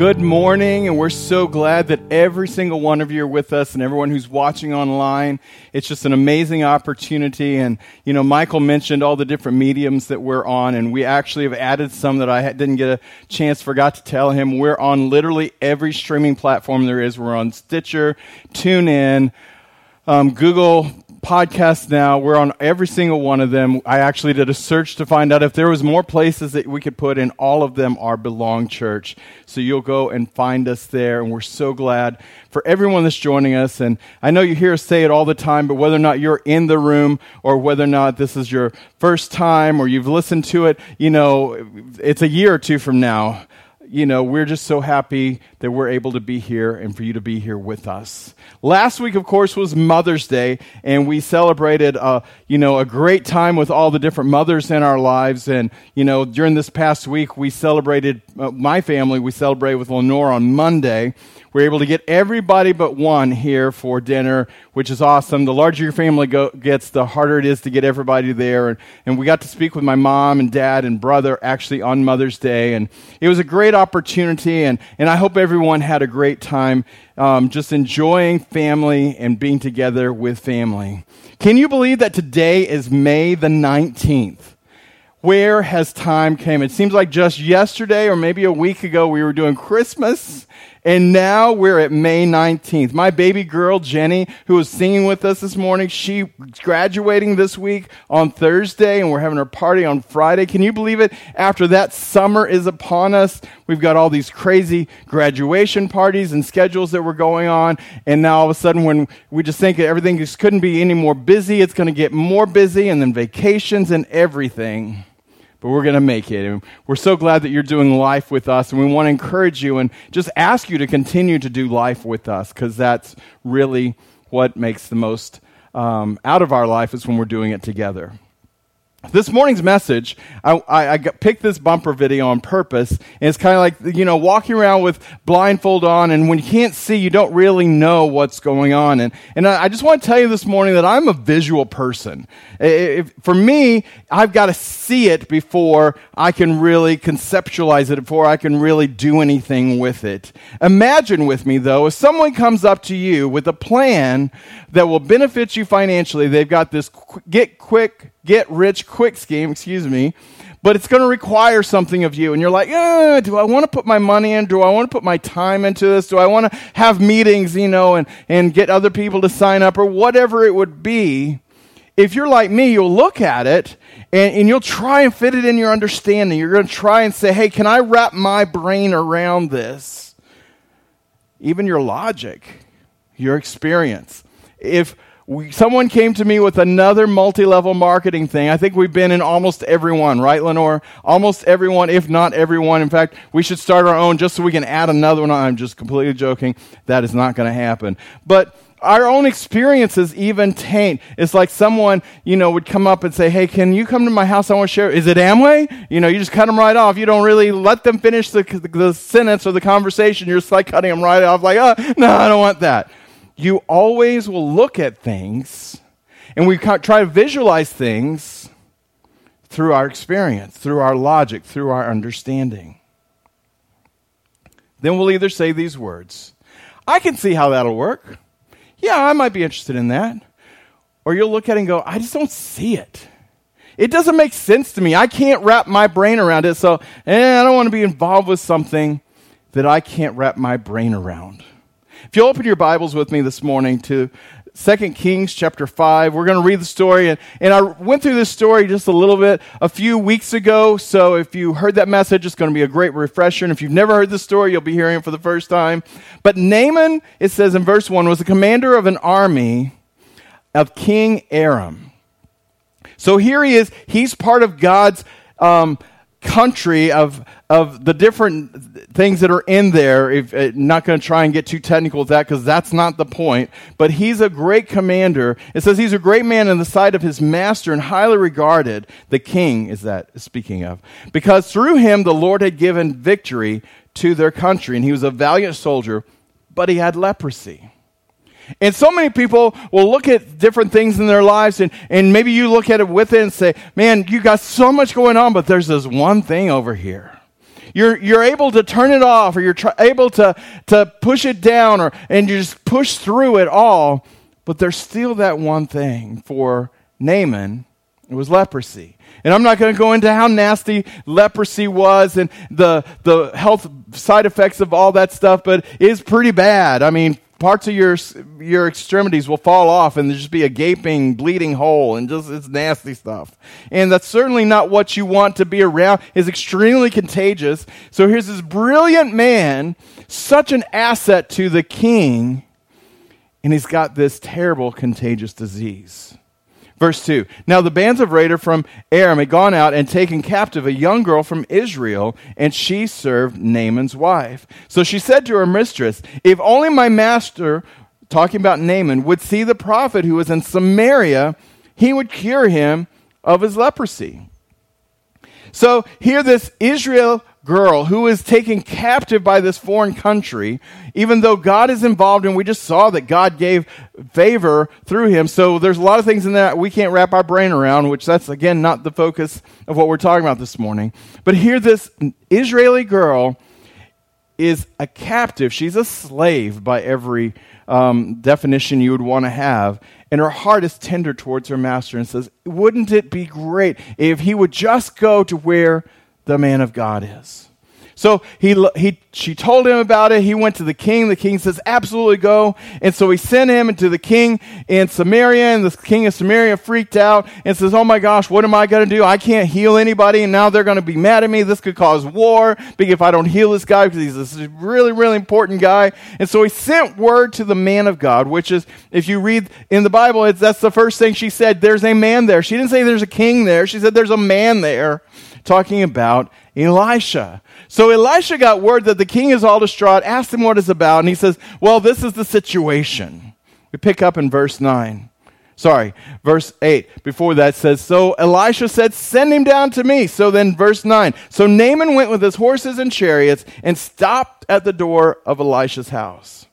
Good morning, and we're so glad that every single one of you are with us and everyone who's watching online. It's just an amazing opportunity. And, you know, Michael mentioned all the different mediums that we're on, and we actually have added some that I didn't get a chance, forgot to tell him. We're on literally every streaming platform there is. We're on Stitcher, TuneIn, um, Google podcasts now. We're on every single one of them. I actually did a search to find out if there was more places that we could put in. All of them are Belong Church. So you'll go and find us there. And we're so glad for everyone that's joining us. And I know you hear us say it all the time, but whether or not you're in the room or whether or not this is your first time or you've listened to it, you know, it's a year or two from now you know, we're just so happy that we're able to be here and for you to be here with us. Last week, of course, was Mother's Day, and we celebrated, uh, you know, a great time with all the different mothers in our lives. And, you know, during this past week, we celebrated, uh, my family, we celebrated with Lenore on Monday. We're able to get everybody but one here for dinner, which is awesome. The larger your family go, gets, the harder it is to get everybody there. And, and we got to speak with my mom and dad and brother actually on Mother's Day. And it was a great opportunity. And, and I hope everyone had a great time um, just enjoying family and being together with family. Can you believe that today is May the 19th? Where has time came? It seems like just yesterday or maybe a week ago we were doing Christmas and now we're at May 19th. My baby girl, Jenny, who was singing with us this morning, she's graduating this week on Thursday, and we're having her party on Friday. Can you believe it? After that summer is upon us, we've got all these crazy graduation parties and schedules that were going on. And now all of a sudden, when we just think everything just couldn't be any more busy, it's going to get more busy, and then vacations and everything but we're going to make it. And we're so glad that you're doing life with us, and we want to encourage you and just ask you to continue to do life with us because that's really what makes the most um, out of our life is when we're doing it together. This morning's message, I, I, I picked this bumper video on purpose, and it's kind of like, you know, walking around with blindfold on, and when you can't see, you don't really know what's going on. And, and I, I just want to tell you this morning that I'm a visual person. If, for me, I've got to see it before I can really conceptualize it, before I can really do anything with it. Imagine with me, though, if someone comes up to you with a plan that will benefit you financially, they've got this qu- get quick get rich quick scheme, excuse me, but it's going to require something of you. And you're like, eh, do I want to put my money in? Do I want to put my time into this? Do I want to have meetings, you know, and, and get other people to sign up or whatever it would be? If you're like me, you'll look at it and, and you'll try and fit it in your understanding. You're going to try and say, hey, can I wrap my brain around this? Even your logic, your experience. If we, someone came to me with another multi-level marketing thing. I think we've been in almost everyone, right, Lenore? Almost everyone, if not everyone. In fact, we should start our own just so we can add another one. I'm just completely joking. That is not going to happen. But our own experiences even taint. It's like someone, you know, would come up and say, Hey, can you come to my house? I want to share. Is it Amway? You know, you just cut them right off. You don't really let them finish the, the sentence or the conversation. You're just like cutting them right off, like, Oh, no, I don't want that you always will look at things and we try to visualize things through our experience, through our logic, through our understanding. Then we'll either say these words I can see how that'll work. Yeah, I might be interested in that. Or you'll look at it and go, I just don't see it. It doesn't make sense to me. I can't wrap my brain around it, so eh, I don't want to be involved with something that I can't wrap my brain around. If you'll open your Bibles with me this morning to 2 Kings chapter 5, we're going to read the story. And, and I went through this story just a little bit a few weeks ago. So if you heard that message, it's going to be a great refresher. And if you've never heard the story, you'll be hearing it for the first time. But Naaman, it says in verse 1, was the commander of an army of King Aram. So here he is. He's part of God's um, country of, of the different things that are in there. If uh, not going to try and get too technical with that because that's not the point. But he's a great commander. It says he's a great man in the sight of his master and highly regarded. The king is that speaking of because through him the Lord had given victory to their country, and he was a valiant soldier, but he had leprosy. And so many people will look at different things in their lives, and, and maybe you look at it with it and say, Man, you got so much going on, but there's this one thing over here. You're, you're able to turn it off or you're tr- able to, to push it down or, and you just push through it all. But there's still that one thing for Naaman. It was leprosy. And I'm not going to go into how nasty leprosy was and the, the health side effects of all that stuff, but it is pretty bad. I mean, parts of your your extremities will fall off and there'll just be a gaping bleeding hole and just it's nasty stuff. And that's certainly not what you want to be around. Is extremely contagious. So here's this brilliant man such an asset to the king and he's got this terrible contagious disease Verse 2 Now the bands of Raiders from Aram had gone out and taken captive a young girl from Israel, and she served Naaman's wife. So she said to her mistress, If only my master, talking about Naaman, would see the prophet who is in Samaria, he would cure him of his leprosy. So here, this Israel girl who is taken captive by this foreign country, even though God is involved, and we just saw that God gave favor through him. So there's a lot of things in that we can't wrap our brain around, which that's again not the focus of what we're talking about this morning. But here, this Israeli girl is a captive. She's a slave by every um, definition you would want to have. And her heart is tender towards her master and says, Wouldn't it be great if he would just go to where the man of God is. So he, he, she told him about it. He went to the king. The king says, absolutely go. And so he sent him to the king in Samaria, and the king of Samaria freaked out and says, oh my gosh, what am I going to do? I can't heal anybody, and now they're going to be mad at me. This could cause war because if I don't heal this guy because he's this really, really important guy. And so he sent word to the man of God, which is, if you read in the Bible, it's, that's the first thing she said. There's a man there. She didn't say there's a king there. She said there's a man there talking about Elisha. So Elisha got word that the king is all distraught, asked him what it's about, and he says, Well, this is the situation. We pick up in verse 9. Sorry, verse 8. Before that says, So Elisha said, Send him down to me. So then, verse 9. So Naaman went with his horses and chariots and stopped at the door of Elisha's house.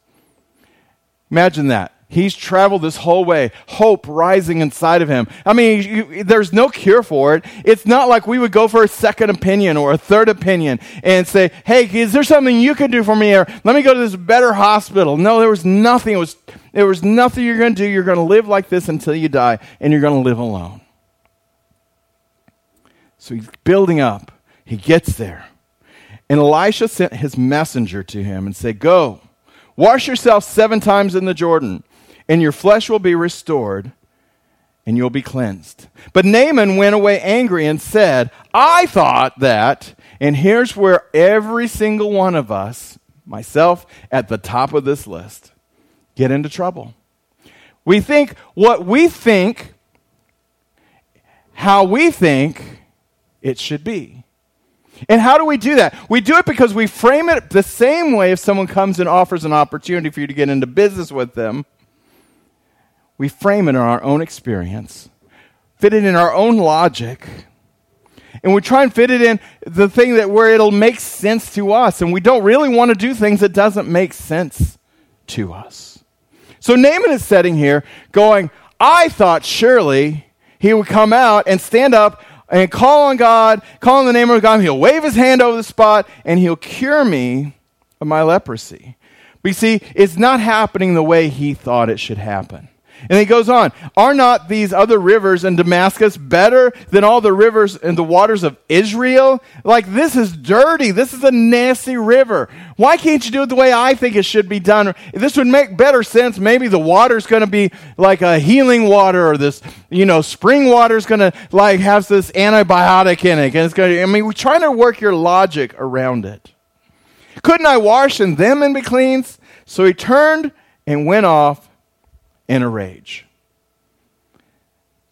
Imagine that. He's traveled this whole way, hope rising inside of him. I mean, you, there's no cure for it. It's not like we would go for a second opinion or a third opinion and say, hey, is there something you can do for me? Or let me go to this better hospital. No, there was nothing. It was, there was nothing you're going to do. You're going to live like this until you die, and you're going to live alone. So he's building up. He gets there. And Elisha sent his messenger to him and said, Go, wash yourself seven times in the Jordan and your flesh will be restored, and you'll be cleansed. But Naaman went away angry and said, I thought that, and here's where every single one of us, myself at the top of this list, get into trouble. We think what we think, how we think it should be. And how do we do that? We do it because we frame it the same way if someone comes and offers an opportunity for you to get into business with them we frame it in our own experience, fit it in our own logic, and we try and fit it in the thing that where it'll make sense to us. And we don't really want to do things that doesn't make sense to us. So Naaman is sitting here going, I thought surely he would come out and stand up and call on God, call on the name of God, he'll wave his hand over the spot and he'll cure me of my leprosy. But you see, it's not happening the way he thought it should happen. And he goes on, Are not these other rivers in Damascus better than all the rivers and the waters of Israel? Like, this is dirty. This is a nasty river. Why can't you do it the way I think it should be done? This would make better sense. Maybe the water's going to be like a healing water or this, you know, spring water's going to like have this antibiotic in it. And it's going to, I mean, we're trying to work your logic around it. Couldn't I wash in them and be cleansed? So he turned and went off in a rage.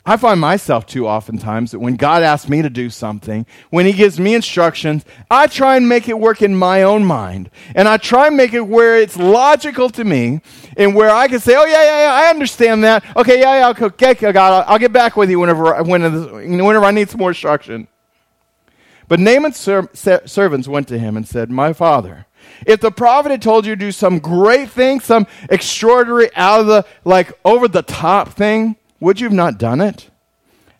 I find myself too oftentimes that when God asks me to do something, when He gives me instructions, I try and make it work in my own mind. And I try and make it where it's logical to me and where I can say, oh, yeah, yeah, yeah, I understand that. Okay, yeah, yeah, okay, God, I'll, I'll get back with you whenever, whenever I need some more instruction. But Naaman's ser- servants went to him and said, My father, if the prophet had told you to do some great thing, some extraordinary, out of the, like, over the top thing, would you have not done it?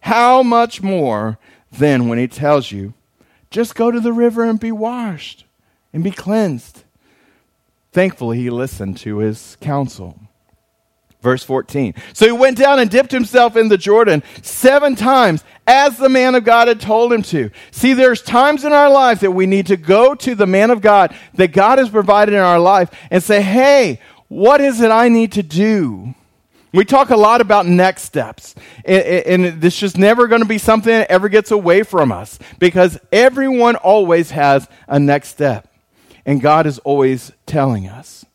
How much more then when he tells you Just go to the river and be washed and be cleansed. Thankfully, he listened to his counsel. Verse 14. So he went down and dipped himself in the Jordan seven times, as the man of God had told him to. See, there's times in our lives that we need to go to the man of God that God has provided in our life and say, hey, what is it I need to do? We talk a lot about next steps, and, this just never going to be something that ever gets away from us because everyone always has a next step, and God is always telling us.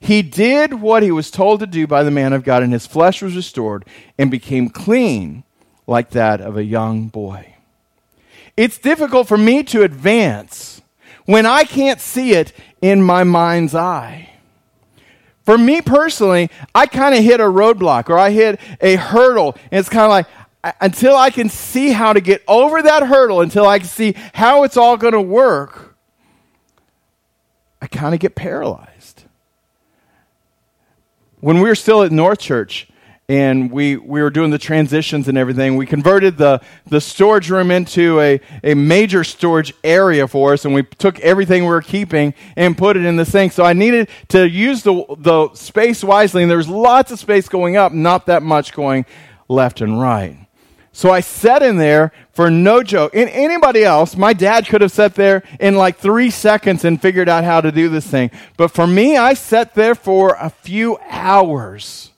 He did what he was told to do by the man of God, and his flesh was restored and became clean like that of a young boy. It's difficult for me to advance when I can't see it in my mind's eye. For me personally, I kind of hit a roadblock or I hit a hurdle, and it's kind of like until I can see how to get over that hurdle, until I can see how it's all going to work, I kind of get paralyzed. When we were still at North Church, and we, we were doing the transitions and everything. We converted the, the storage room into a, a major storage area for us, and we took everything we were keeping and put it in the sink. So I needed to use the, the space wisely, and there was lots of space going up, not that much going left and right. So I sat in there for no joke. And anybody else, my dad could have sat there in like three seconds and figured out how to do this thing. But for me, I sat there for a few hours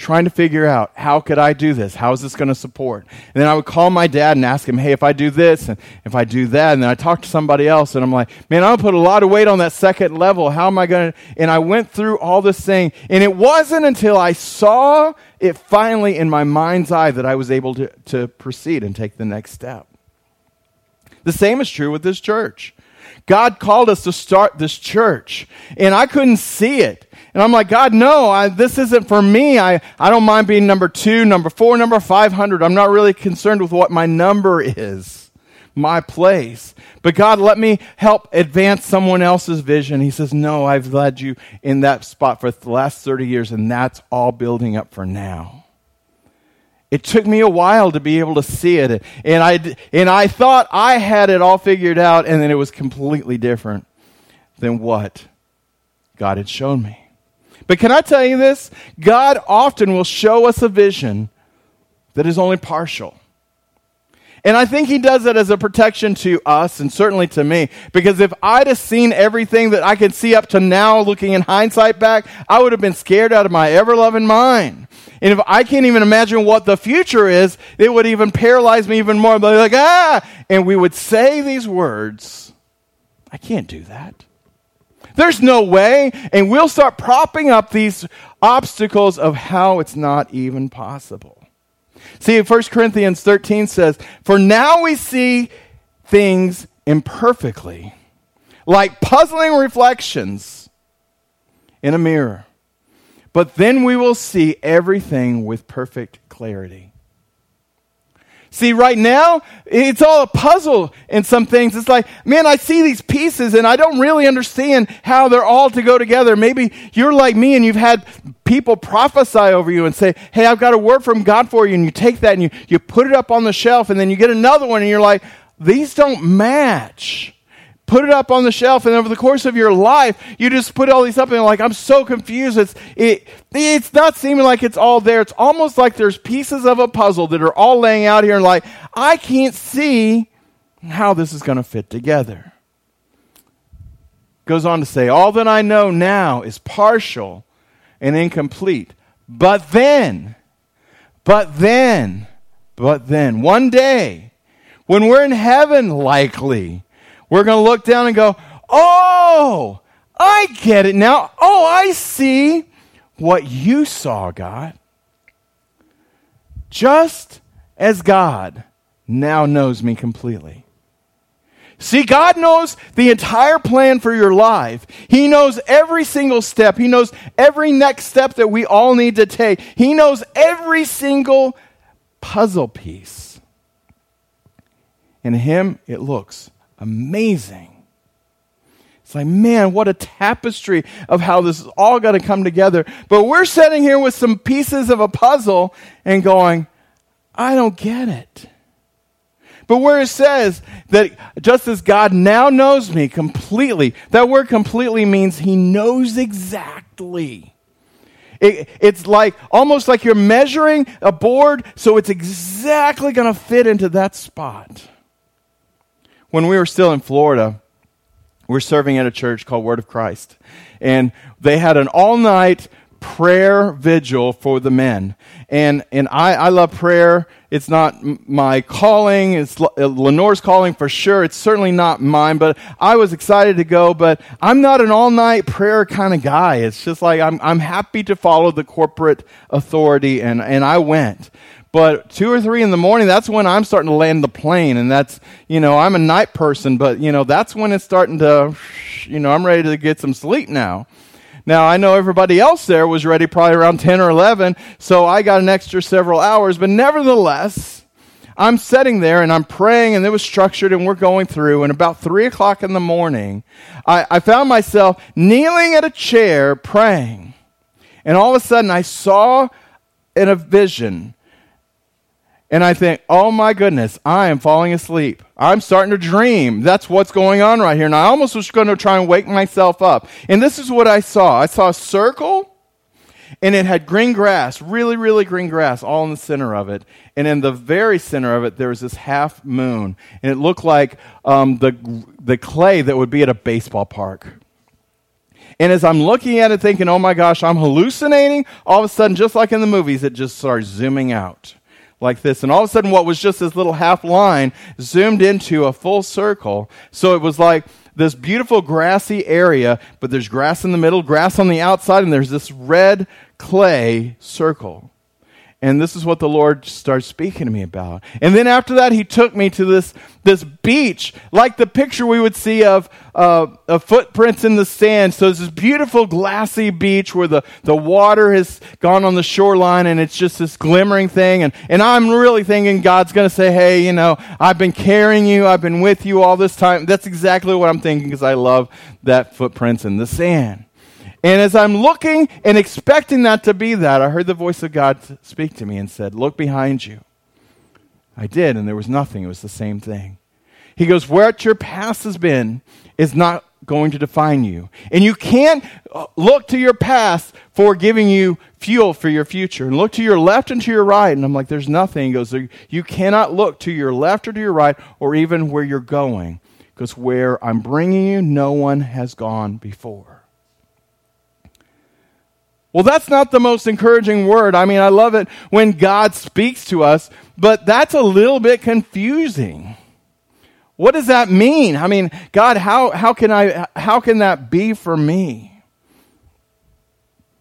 trying to figure out how could I do this? How is this going to support? And then I would call my dad and ask him, hey, if I do this and if I do that, and then I talk to somebody else and I'm like, man, I'm going to put a lot of weight on that second level. How am I going to? And I went through all this thing. And it wasn't until I saw it finally in my mind's eye that I was able to, to proceed and take the next step. The same is true with this church. God called us to start this church, and I couldn't see it. And I'm like, God, no, I, this isn't for me. I, I don't mind being number two, number four, number 500. I'm not really concerned with what my number is, my place. But God, let me help advance someone else's vision. He says, No, I've led you in that spot for the last 30 years, and that's all building up for now. It took me a while to be able to see it. And I, and I thought I had it all figured out, and then it was completely different than what God had shown me. But can I tell you this? God often will show us a vision that is only partial. And I think he does it as a protection to us and certainly to me. Because if I'd have seen everything that I could see up to now, looking in hindsight back, I would have been scared out of my ever loving mind. And if I can't even imagine what the future is, it would even paralyze me even more. But like, ah! And we would say these words I can't do that. There's no way. And we'll start propping up these obstacles of how it's not even possible. See, 1 Corinthians 13 says, For now we see things imperfectly, like puzzling reflections in a mirror. But then we will see everything with perfect clarity. See, right now, it's all a puzzle in some things. It's like, man, I see these pieces and I don't really understand how they're all to go together. Maybe you're like me and you've had people prophesy over you and say, hey, I've got a word from God for you. And you take that and you, you put it up on the shelf and then you get another one and you're like, these don't match put it up on the shelf, and over the course of your life, you just put all these up, and like, I'm so confused. It's, it, it's not seeming like it's all there. It's almost like there's pieces of a puzzle that are all laying out here, and like, I can't see how this is going to fit together. Goes on to say, All that I know now is partial and incomplete. But then, but then, but then, one day, when we're in heaven, likely, we're going to look down and go, Oh, I get it now. Oh, I see what you saw, God. Just as God now knows me completely. See, God knows the entire plan for your life. He knows every single step. He knows every next step that we all need to take. He knows every single puzzle piece. In Him, it looks amazing. It's like, man, what a tapestry of how this is all got to come together. But we're sitting here with some pieces of a puzzle and going, I don't get it. But where it says that just as God now knows me completely, that word completely means he knows exactly. It, it's like almost like you're measuring a board so it's exactly going to fit into that spot. When we were still in Florida, we were serving at a church called Word of Christ. And they had an all night prayer vigil for the men. And, and I, I love prayer. It's not my calling. It's uh, Lenore's calling for sure. It's certainly not mine, but I was excited to go. But I'm not an all night prayer kind of guy. It's just like I'm, I'm happy to follow the corporate authority, and, and I went. But two or three in the morning, that's when I'm starting to land the plane. And that's, you know, I'm a night person, but, you know, that's when it's starting to, you know, I'm ready to get some sleep now. Now, I know everybody else there was ready probably around 10 or 11, so I got an extra several hours, but nevertheless, I'm sitting there and I'm praying, and it was structured, and we're going through. And about 3 o'clock in the morning, I, I found myself kneeling at a chair praying. And all of a sudden, I saw in a vision and I think, oh my goodness, I am falling asleep. I'm starting to dream. That's what's going on right here. And I almost was going to try and wake myself up. And this is what I saw I saw a circle, and it had green grass, really, really green grass, all in the center of it. And in the very center of it, there was this half moon. And it looked like um, the, the clay that would be at a baseball park. And as I'm looking at it, thinking, oh my gosh, I'm hallucinating, all of a sudden, just like in the movies, it just starts zooming out like this. And all of a sudden, what was just this little half line zoomed into a full circle. So it was like this beautiful grassy area, but there's grass in the middle, grass on the outside, and there's this red clay circle. And this is what the Lord starts speaking to me about. And then after that, he took me to this, this beach, like the picture we would see of, uh, of footprints in the sand. So it's this beautiful glassy beach where the, the water has gone on the shoreline and it's just this glimmering thing. And, and I'm really thinking God's going to say, hey, you know, I've been carrying you. I've been with you all this time. That's exactly what I'm thinking because I love that footprints in the sand. And as I'm looking and expecting that to be that, I heard the voice of God speak to me and said, Look behind you. I did, and there was nothing. It was the same thing. He goes, What your past has been is not going to define you. And you can't uh, look to your past for giving you fuel for your future. And look to your left and to your right. And I'm like, There's nothing. He goes, You cannot look to your left or to your right or even where you're going. Because where I'm bringing you, no one has gone before. Well, that's not the most encouraging word. I mean, I love it when God speaks to us, but that's a little bit confusing. What does that mean? I mean, God, how, how, can, I, how can that be for me?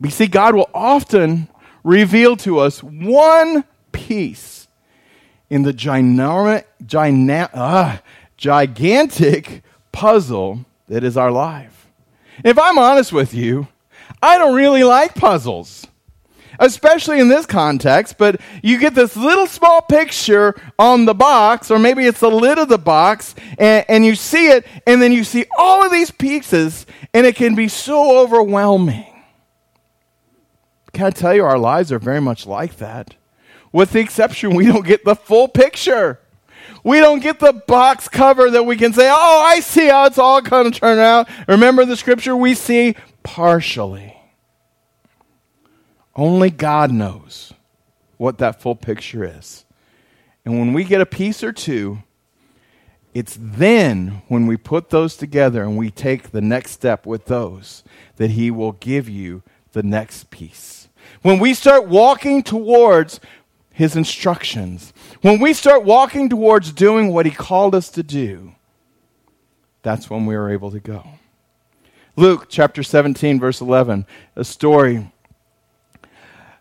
We see, God will often reveal to us one piece in the ginormous, gina, uh, gigantic puzzle that is our life. If I'm honest with you, I don't really like puzzles, especially in this context, but you get this little small picture on the box, or maybe it's the lid of the box, and, and you see it, and then you see all of these pieces, and it can be so overwhelming. Can I tell you, our lives are very much like that. With the exception, we don't get the full picture. We don't get the box cover that we can say, oh, I see how it's all going to turn out. Remember the scripture? We see partially. Only God knows what that full picture is. And when we get a piece or two, it's then when we put those together and we take the next step with those that He will give you the next piece. When we start walking towards His instructions, when we start walking towards doing what He called us to do, that's when we are able to go. Luke chapter 17, verse 11, a story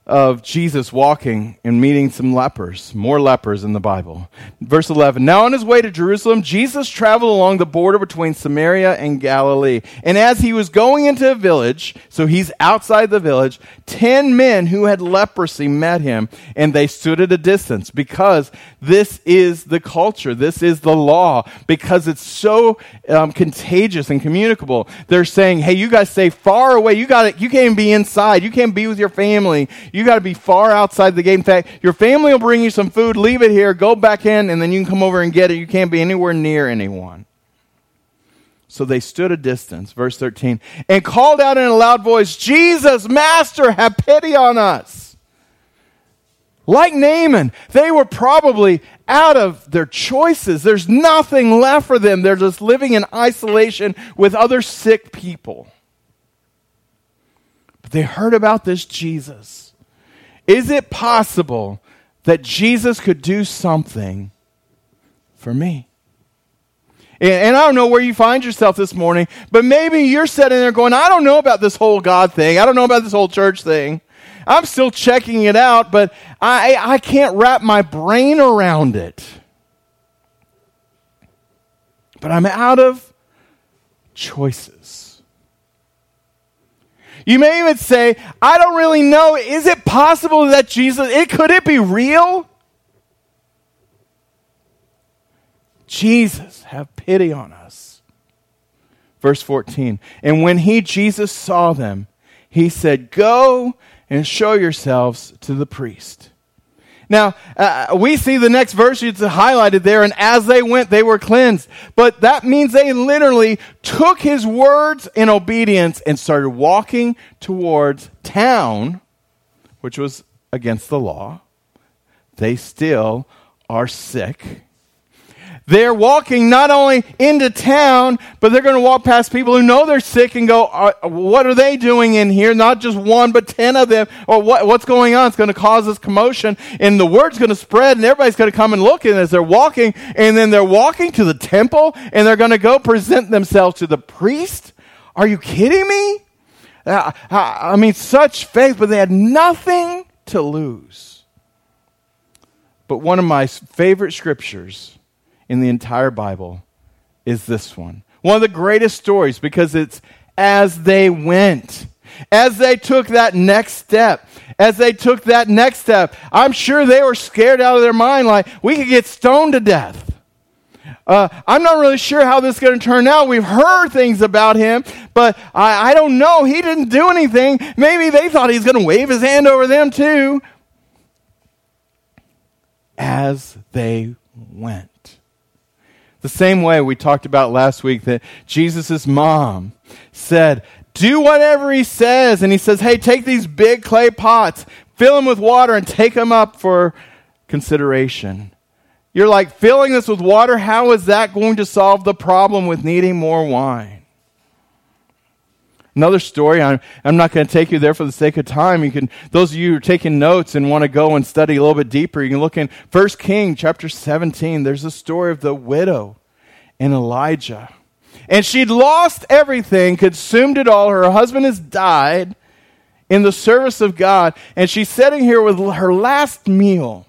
of Jesus walking and meeting some lepers, more lepers in the Bible. Verse 11 Now on his way to Jerusalem, Jesus traveled along the border between Samaria and Galilee. And as he was going into a village, so he's outside the village, ten men who had leprosy met him, and they stood at a distance because this is the culture, this is the law, because it's so um, contagious and communicable. They're saying, Hey, you guys stay far away. You got it. You can't be inside. You can't be with your family got to be far outside the gate. In fact, your family will bring you some food, leave it here, go back in, and then you can come over and get it. You can't be anywhere near anyone. So they stood a distance, verse 13, and called out in a loud voice, Jesus, Master, have pity on us. Like Naaman, they were probably out of their choices. There's nothing left for them. They're just living in isolation with other sick people. But they heard about this Jesus. Is it possible that Jesus could do something for me? And, I don't know where you find yourself this morning, but maybe you're sitting there going, I don't know about this whole God thing. I don't know about this whole church thing. I'm still checking it out, but I, I can't wrap my brain around it. But I'm out of choices. You may even say, I don't really know. Is it possible that Jesus, it, could it be real? Jesus, have pity on us. Verse 14. And when he, Jesus, saw them, he said, Go and show yourselves to the priest. Now, uh, we see the next verse it's highlighted there, and as they went, they were cleansed. But that means they literally took his words in obedience and started walking towards town, which was against the law. They still are sick. They're walking not only into town, but they're going to walk past people who know they're sick and go, uh, What are they doing in here? Not just one, but ten of them. Or what, what's going on? It's going to cause this commotion, and the word's going to spread, and everybody's going to come and look. And as they're walking, and then they're walking to the temple, and they're going to go present themselves to the priest. Are you kidding me? Uh, I mean, such faith, but they had nothing to lose. But one of my favorite scriptures in the entire Bible is this one. One of the greatest stories because it's as they went. As they took that next step, as they took that next step, I'm sure they were scared out of their mind, like, we could get stoned to death. Uh, I'm not really sure how this is going to turn out. We've heard things about him, but I, I don't know. He didn't do anything. Maybe they thought he's going to wave his hand over them too. As they went. The same way we talked about last week that Jesus' mom said, Do whatever he says. And he says, Hey, take these big clay pots, fill them with water, and take them up for consideration. You're like, filling this with water, how is that going to solve the problem with needing more wine? Another story, I'm, I'm not going to take you there for the sake of time. You can, those of you who are taking notes and want to go and study a little bit deeper, you can look in 1 King chapter 17. There's a story of the widow and Elijah. And she'd lost everything, consumed it all. Her husband has died in the service of God. And she's sitting here with her last meal.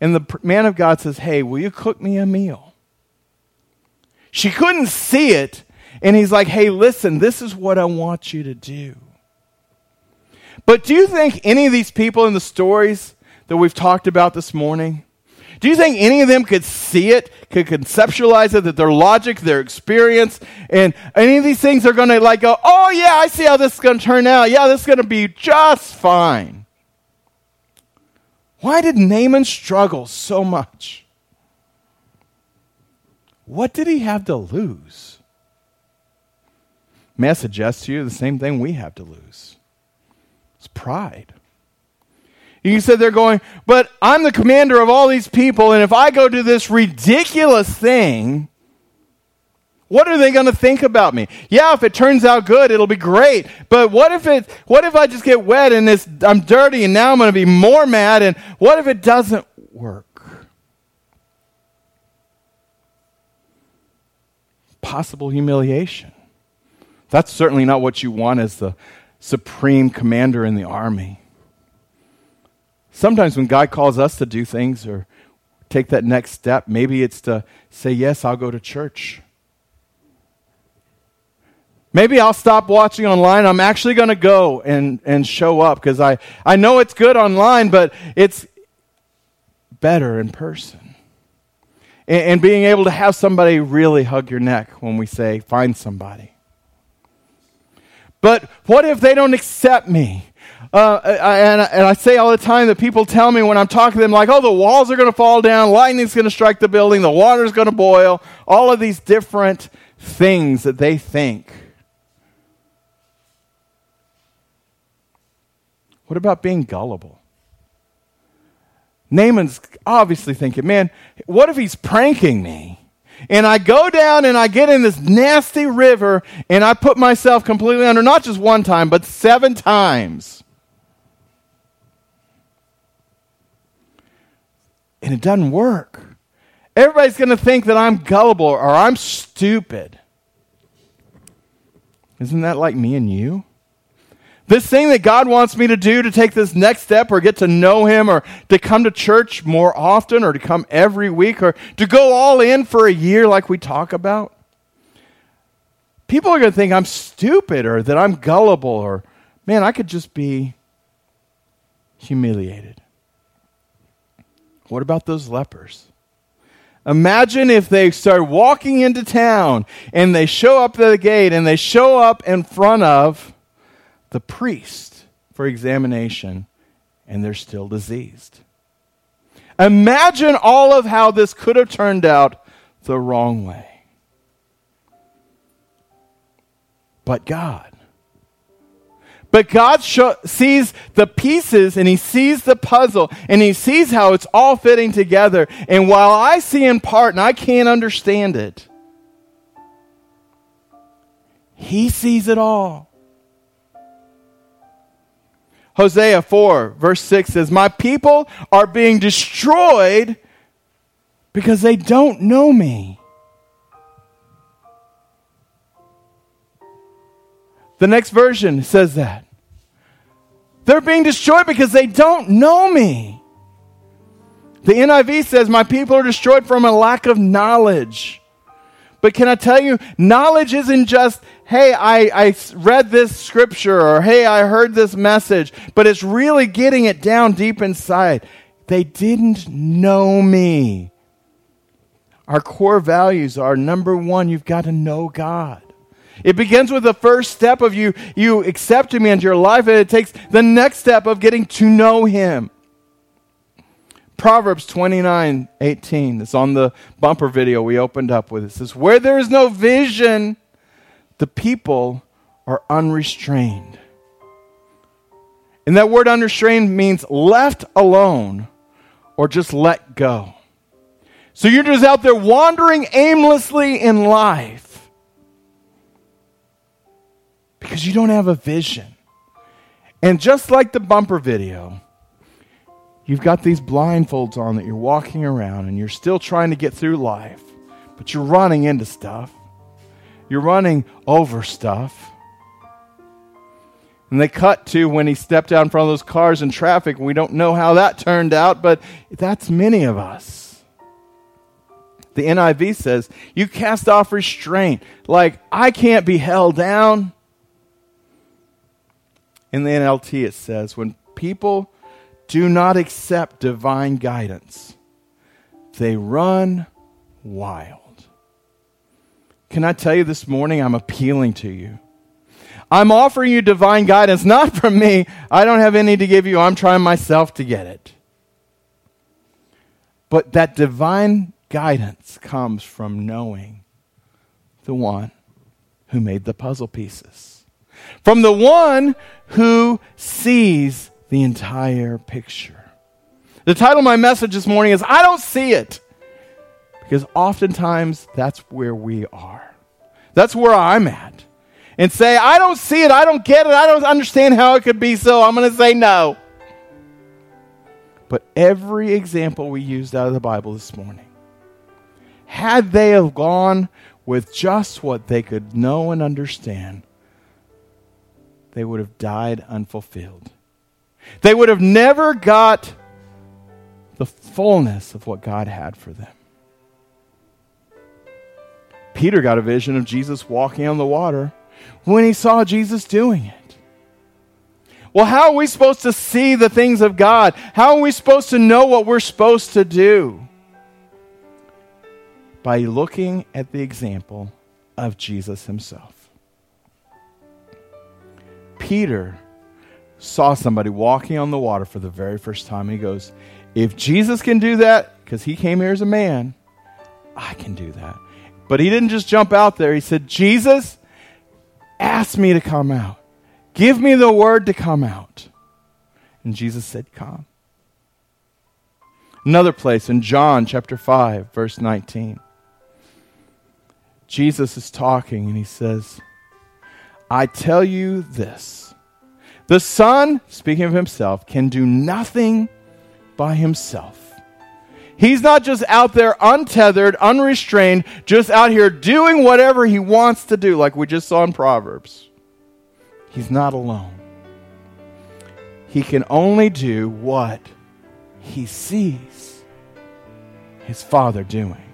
And the man of God says, Hey, will you cook me a meal? She couldn't see it and he's like, hey, listen, this is what I want you to do. But do you think any of these people in the stories that we've talked about this morning, do you think any of them could see it, could conceptualize it, that their logic, their experience, and any of these things are going to like go, oh yeah, I see how this is going to turn out. Yeah, this is going to be just fine. Why did Naaman struggle so much? What did he have to lose? May I suggest to you the same thing we have to lose? It's pride. You said they're going, but I'm the commander of all these people, and if I go do this ridiculous thing, what are they going to think about me? Yeah, if it turns out good, it'll be great. But what if it what if I just get wet and this I'm dirty and now I'm going to be more mad and what if it doesn't work? Possible humiliation. That's certainly not what you want as the supreme commander in the army. Sometimes when God calls us to do things or take that next step, maybe it's to say, Yes, I'll go to church. Maybe I'll stop watching online. I'm actually going to go and, and show up because I, I know it's good online, but it's better in person. And, and being able to have somebody really hug your neck when we say, Find somebody. But what if they don't accept me? Uh, and, and I say all the time that people tell me when I'm talking to them, like, oh, the walls are going to fall down, lightning's going to strike the building, the water's going to boil, all of these different things that they think. What about being gullible? Naaman's obviously thinking, man, what if he's pranking me? And I go down and I get in this nasty river and I put myself completely under, not just one time, but seven times. And it doesn't work. Everybody's going to think that I'm gullible or I'm stupid. Isn't that like me and you? This thing that God wants me to do to take this next step or get to know Him or to come to church more often or to come every week or to go all in for a year like we talk about. People are going to think I'm stupid or that I'm gullible or, man, I could just be humiliated. What about those lepers? Imagine if they start walking into town and they show up at the gate and they show up in front of the priest for examination and they're still diseased. Imagine all of how this could have turned out the wrong way. But God. But God sees the pieces and He sees the puzzle and He sees how it's all fitting together. And while I see in part and I can't understand it, He sees it all. Hosea 4, verse 6 says, My people are being destroyed because they don't know me. The next version says that. They're being destroyed because they don't know me. The NIV says, My people are destroyed from a lack of knowledge. But can I tell you, knowledge isn't just, hey, I, I read this scripture or hey, I heard this message, but it's really getting it down deep inside. They didn't know me. Our core values are number one, you've got to know God. It begins with the first step of you, you accepting me into your life, and it takes the next step of getting to know Him. Proverbs 29 18. It's on the bumper video we opened up with. It says, Where there is no vision, the people are unrestrained. And that word unrestrained means left alone or just let go. So you're just out there wandering aimlessly in life because you don't have a vision. And just like the bumper video, You've got these blindfolds on that you're walking around and you're still trying to get through life, but you're running into stuff. You're running over stuff. And they cut to when he stepped out in front of those cars in traffic. We don't know how that turned out, but that's many of us. The NIV says, You cast off restraint. Like, I can't be held down. In the NLT, it says, When people do not accept divine guidance, they run wild. Can I tell you this morning, I'm appealing to you. I'm offering you divine guidance, not from me. I don't have any to give you. I'm trying myself to get it. But that divine guidance comes from knowing the one who made the puzzle pieces, from the one who sees the entire picture. The title of my message this morning is I Don't See It. Because oftentimes that's where we are. That's where I'm at. And say, I don't see it, I don't get it, I don't understand how it could be so, I'm going to say no. But every example we used out of the Bible this morning, had they have gone with just what they could know and understand, they would have died unfulfilled. They would have never got the fullness of what God had for them. Peter got a vision of Jesus walking on the water when he saw Jesus doing it. Well, how are we supposed to see the things of God? How are we supposed to know what we're supposed to do? By looking at the example of Jesus himself. Peter saw somebody walking on the water for the very first time. He goes, If Jesus can do that, because he came here as a man, I can do that. But he didn't just jump out there. He said, Jesus, ask me to come out. Give me the word to come out. And Jesus said, Come. Another place in John chapter 5, verse 19. Jesus is talking and he says, I tell you this the Son, speaking of himself, can do nothing by himself. He's not just out there untethered, unrestrained, just out here doing whatever he wants to do, like we just saw in Proverbs. He's not alone. He can only do what he sees his Father doing.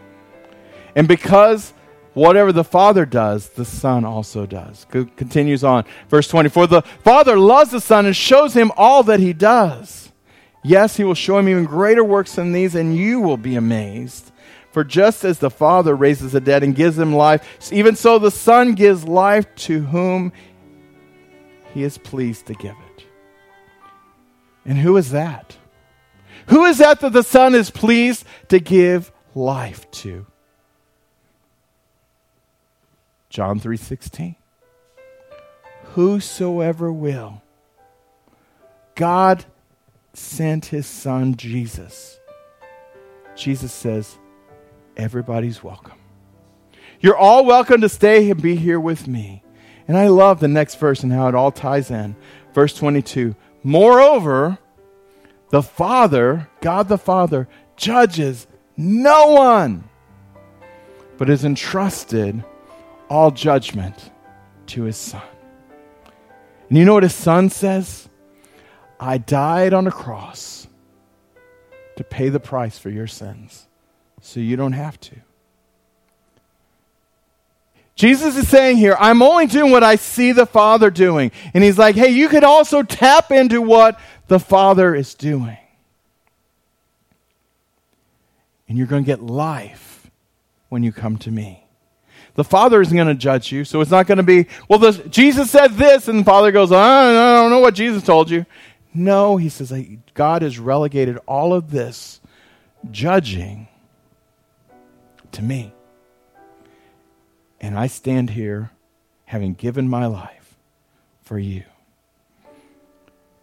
And because whatever the Father does, the Son also does. Continues on. Verse 24 The Father loves the Son and shows him all that he does. Yes, he will show him even greater works than these, and you will be amazed. For just as the Father raises the dead and gives them life, even so the Son gives life to whom he is pleased to give it. And who is that? Who is that that the Son is pleased to give life to? John 3:16. Whosoever will. God sent his son Jesus. Jesus says, everybody's welcome. You're all welcome to stay and be here with me. And I love the next verse and how it all ties in. Verse 22. Moreover, the Father, God the Father, judges no one, but is entrusted all judgment to his son. And you know what his son says? I died on a cross to pay the price for your sins so you don't have to. Jesus is saying here, I'm only doing what I see the Father doing. And he's like, hey, you could also tap into what the Father is doing. And you're going to get life when you come to me. The Father isn't going to judge you, so it's not going to be, well, Jesus said this, and the Father goes, I don't know what Jesus told you. No, he says, God has relegated all of this judging to me. And I stand here having given my life for you.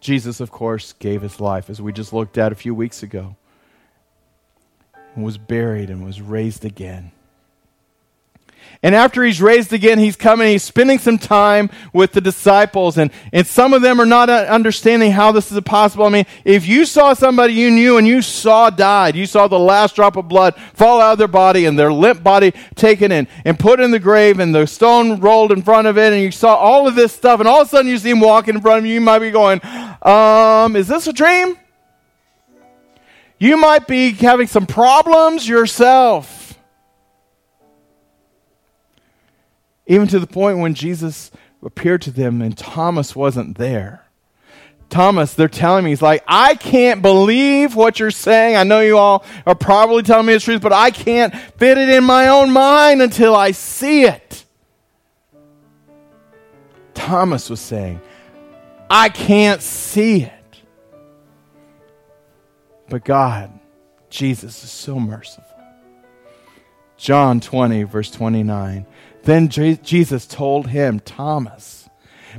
Jesus, of course, gave his life, as we just looked at a few weeks ago, and was buried and was raised again. And after he's raised again, he's coming, he's spending some time with the disciples. And, and some of them are not understanding how this is possible. I mean, if you saw somebody you knew and you saw died, you saw the last drop of blood fall out of their body and their limp body taken in and put in the grave and the stone rolled in front of it, and you saw all of this stuff, and all of a sudden you see him walking in front of you, you might be going, um, is this a dream? You might be having some problems yourself. Even to the point when Jesus appeared to them and Thomas wasn't there. Thomas, they're telling me, he's like, I can't believe what you're saying. I know you all are probably telling me the truth, but I can't fit it in my own mind until I see it. Thomas was saying, I can't see it. But God, Jesus, is so merciful. John 20, verse 29. Then Jesus told him, Thomas,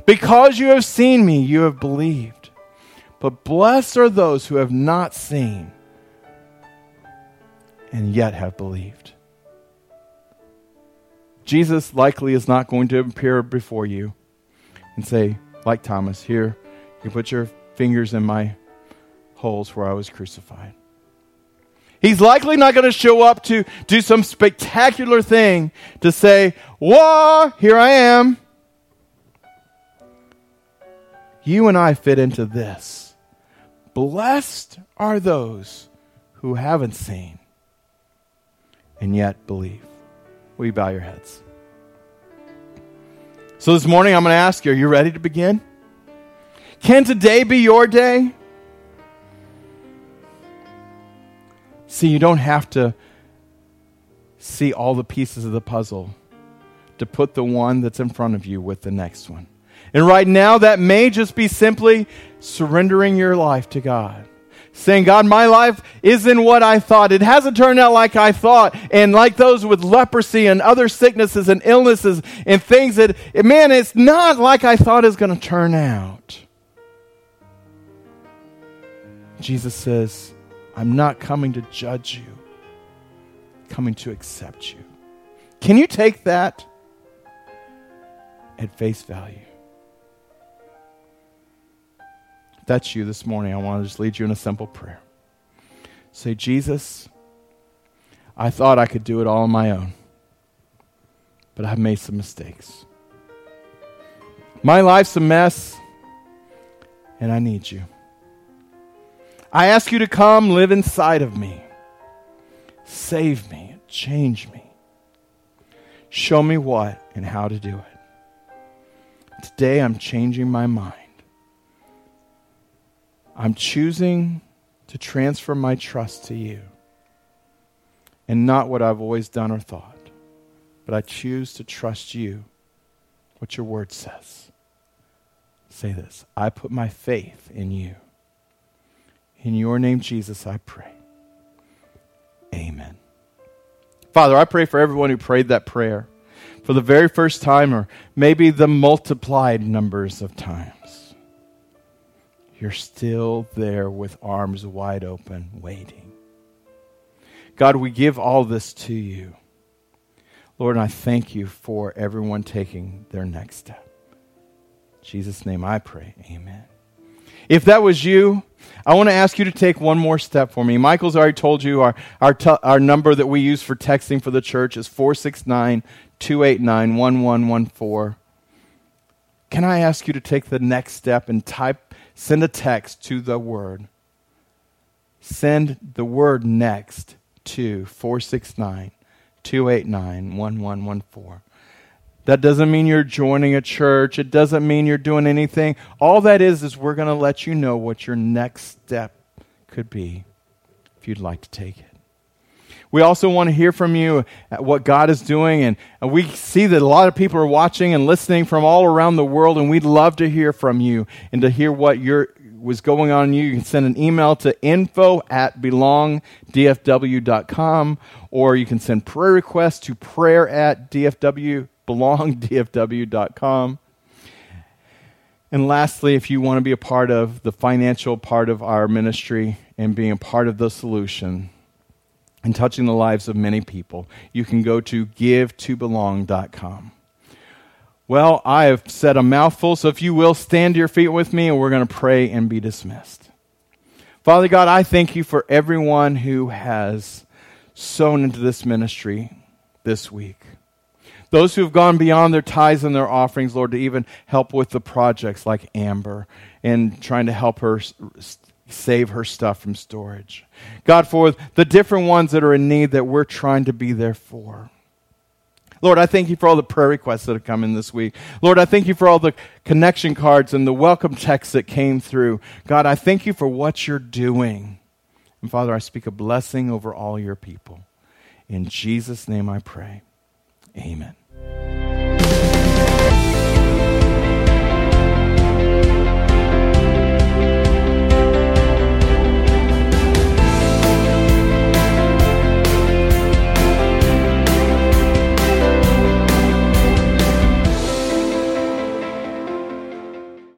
because you have seen me, you have believed. But blessed are those who have not seen and yet have believed. Jesus likely is not going to appear before you and say, like Thomas, here, you put your fingers in my holes where I was crucified. He's likely not going to show up to do some spectacular thing to say, Whoa, here I am. You and I fit into this. Blessed are those who haven't seen and yet believe. Will you bow your heads? So this morning I'm going to ask you, are you ready to begin? Can today be your day? See, you don't have to see all the pieces of the puzzle to put the one that's in front of you with the next one. And right now, that may just be simply surrendering your life to God. Saying, God, my life isn't what I thought. It hasn't turned out like I thought. And like those with leprosy and other sicknesses and illnesses and things that, man, it's not like I thought it's going to turn out. Jesus says, I'm not coming to judge you, I'm coming to accept you. Can you take that at face value? If that's you this morning, I want to just lead you in a simple prayer. Say, Jesus, I thought I could do it all on my own, but I've made some mistakes. My life's a mess, and I need you. I ask you to come live inside of me. Save me, change me. Show me what and how to do it. Today I'm changing my mind. I'm choosing to transfer my trust to you and not what I've always done or thought. But I choose to trust you, what your word says. Say this I put my faith in you. In your name, Jesus, I pray. Amen. Father, I pray for everyone who prayed that prayer for the very first time, or maybe the multiplied numbers of times. You're still there with arms wide open, waiting. God, we give all this to you. Lord, and I thank you for everyone taking their next step. In Jesus' name I pray. Amen. If that was you, I want to ask you to take one more step for me. Michael's already told you our, our, our number that we use for texting for the church is 469 289 1114. Can I ask you to take the next step and type, send a text to the word? Send the word next to 469 289 1114. That doesn't mean you're joining a church. It doesn't mean you're doing anything. All that is, is we're going to let you know what your next step could be if you'd like to take it. We also want to hear from you what God is doing. And we see that a lot of people are watching and listening from all around the world, and we'd love to hear from you and to hear what your was going on in you. You can send an email to info at belongdfw.com, or you can send prayer requests to prayer at dfw belongdfw.com. And lastly, if you want to be a part of the financial part of our ministry and being a part of the solution and touching the lives of many people, you can go to givetobelong.com. Well, I have said a mouthful, so if you will, stand to your feet with me and we're going to pray and be dismissed. Father God, I thank you for everyone who has sown into this ministry this week. Those who have gone beyond their tithes and their offerings, Lord, to even help with the projects like Amber and trying to help her save her stuff from storage. God, for the different ones that are in need that we're trying to be there for. Lord, I thank you for all the prayer requests that have come in this week. Lord, I thank you for all the connection cards and the welcome texts that came through. God, I thank you for what you're doing. And Father, I speak a blessing over all your people. In Jesus' name I pray. Amen.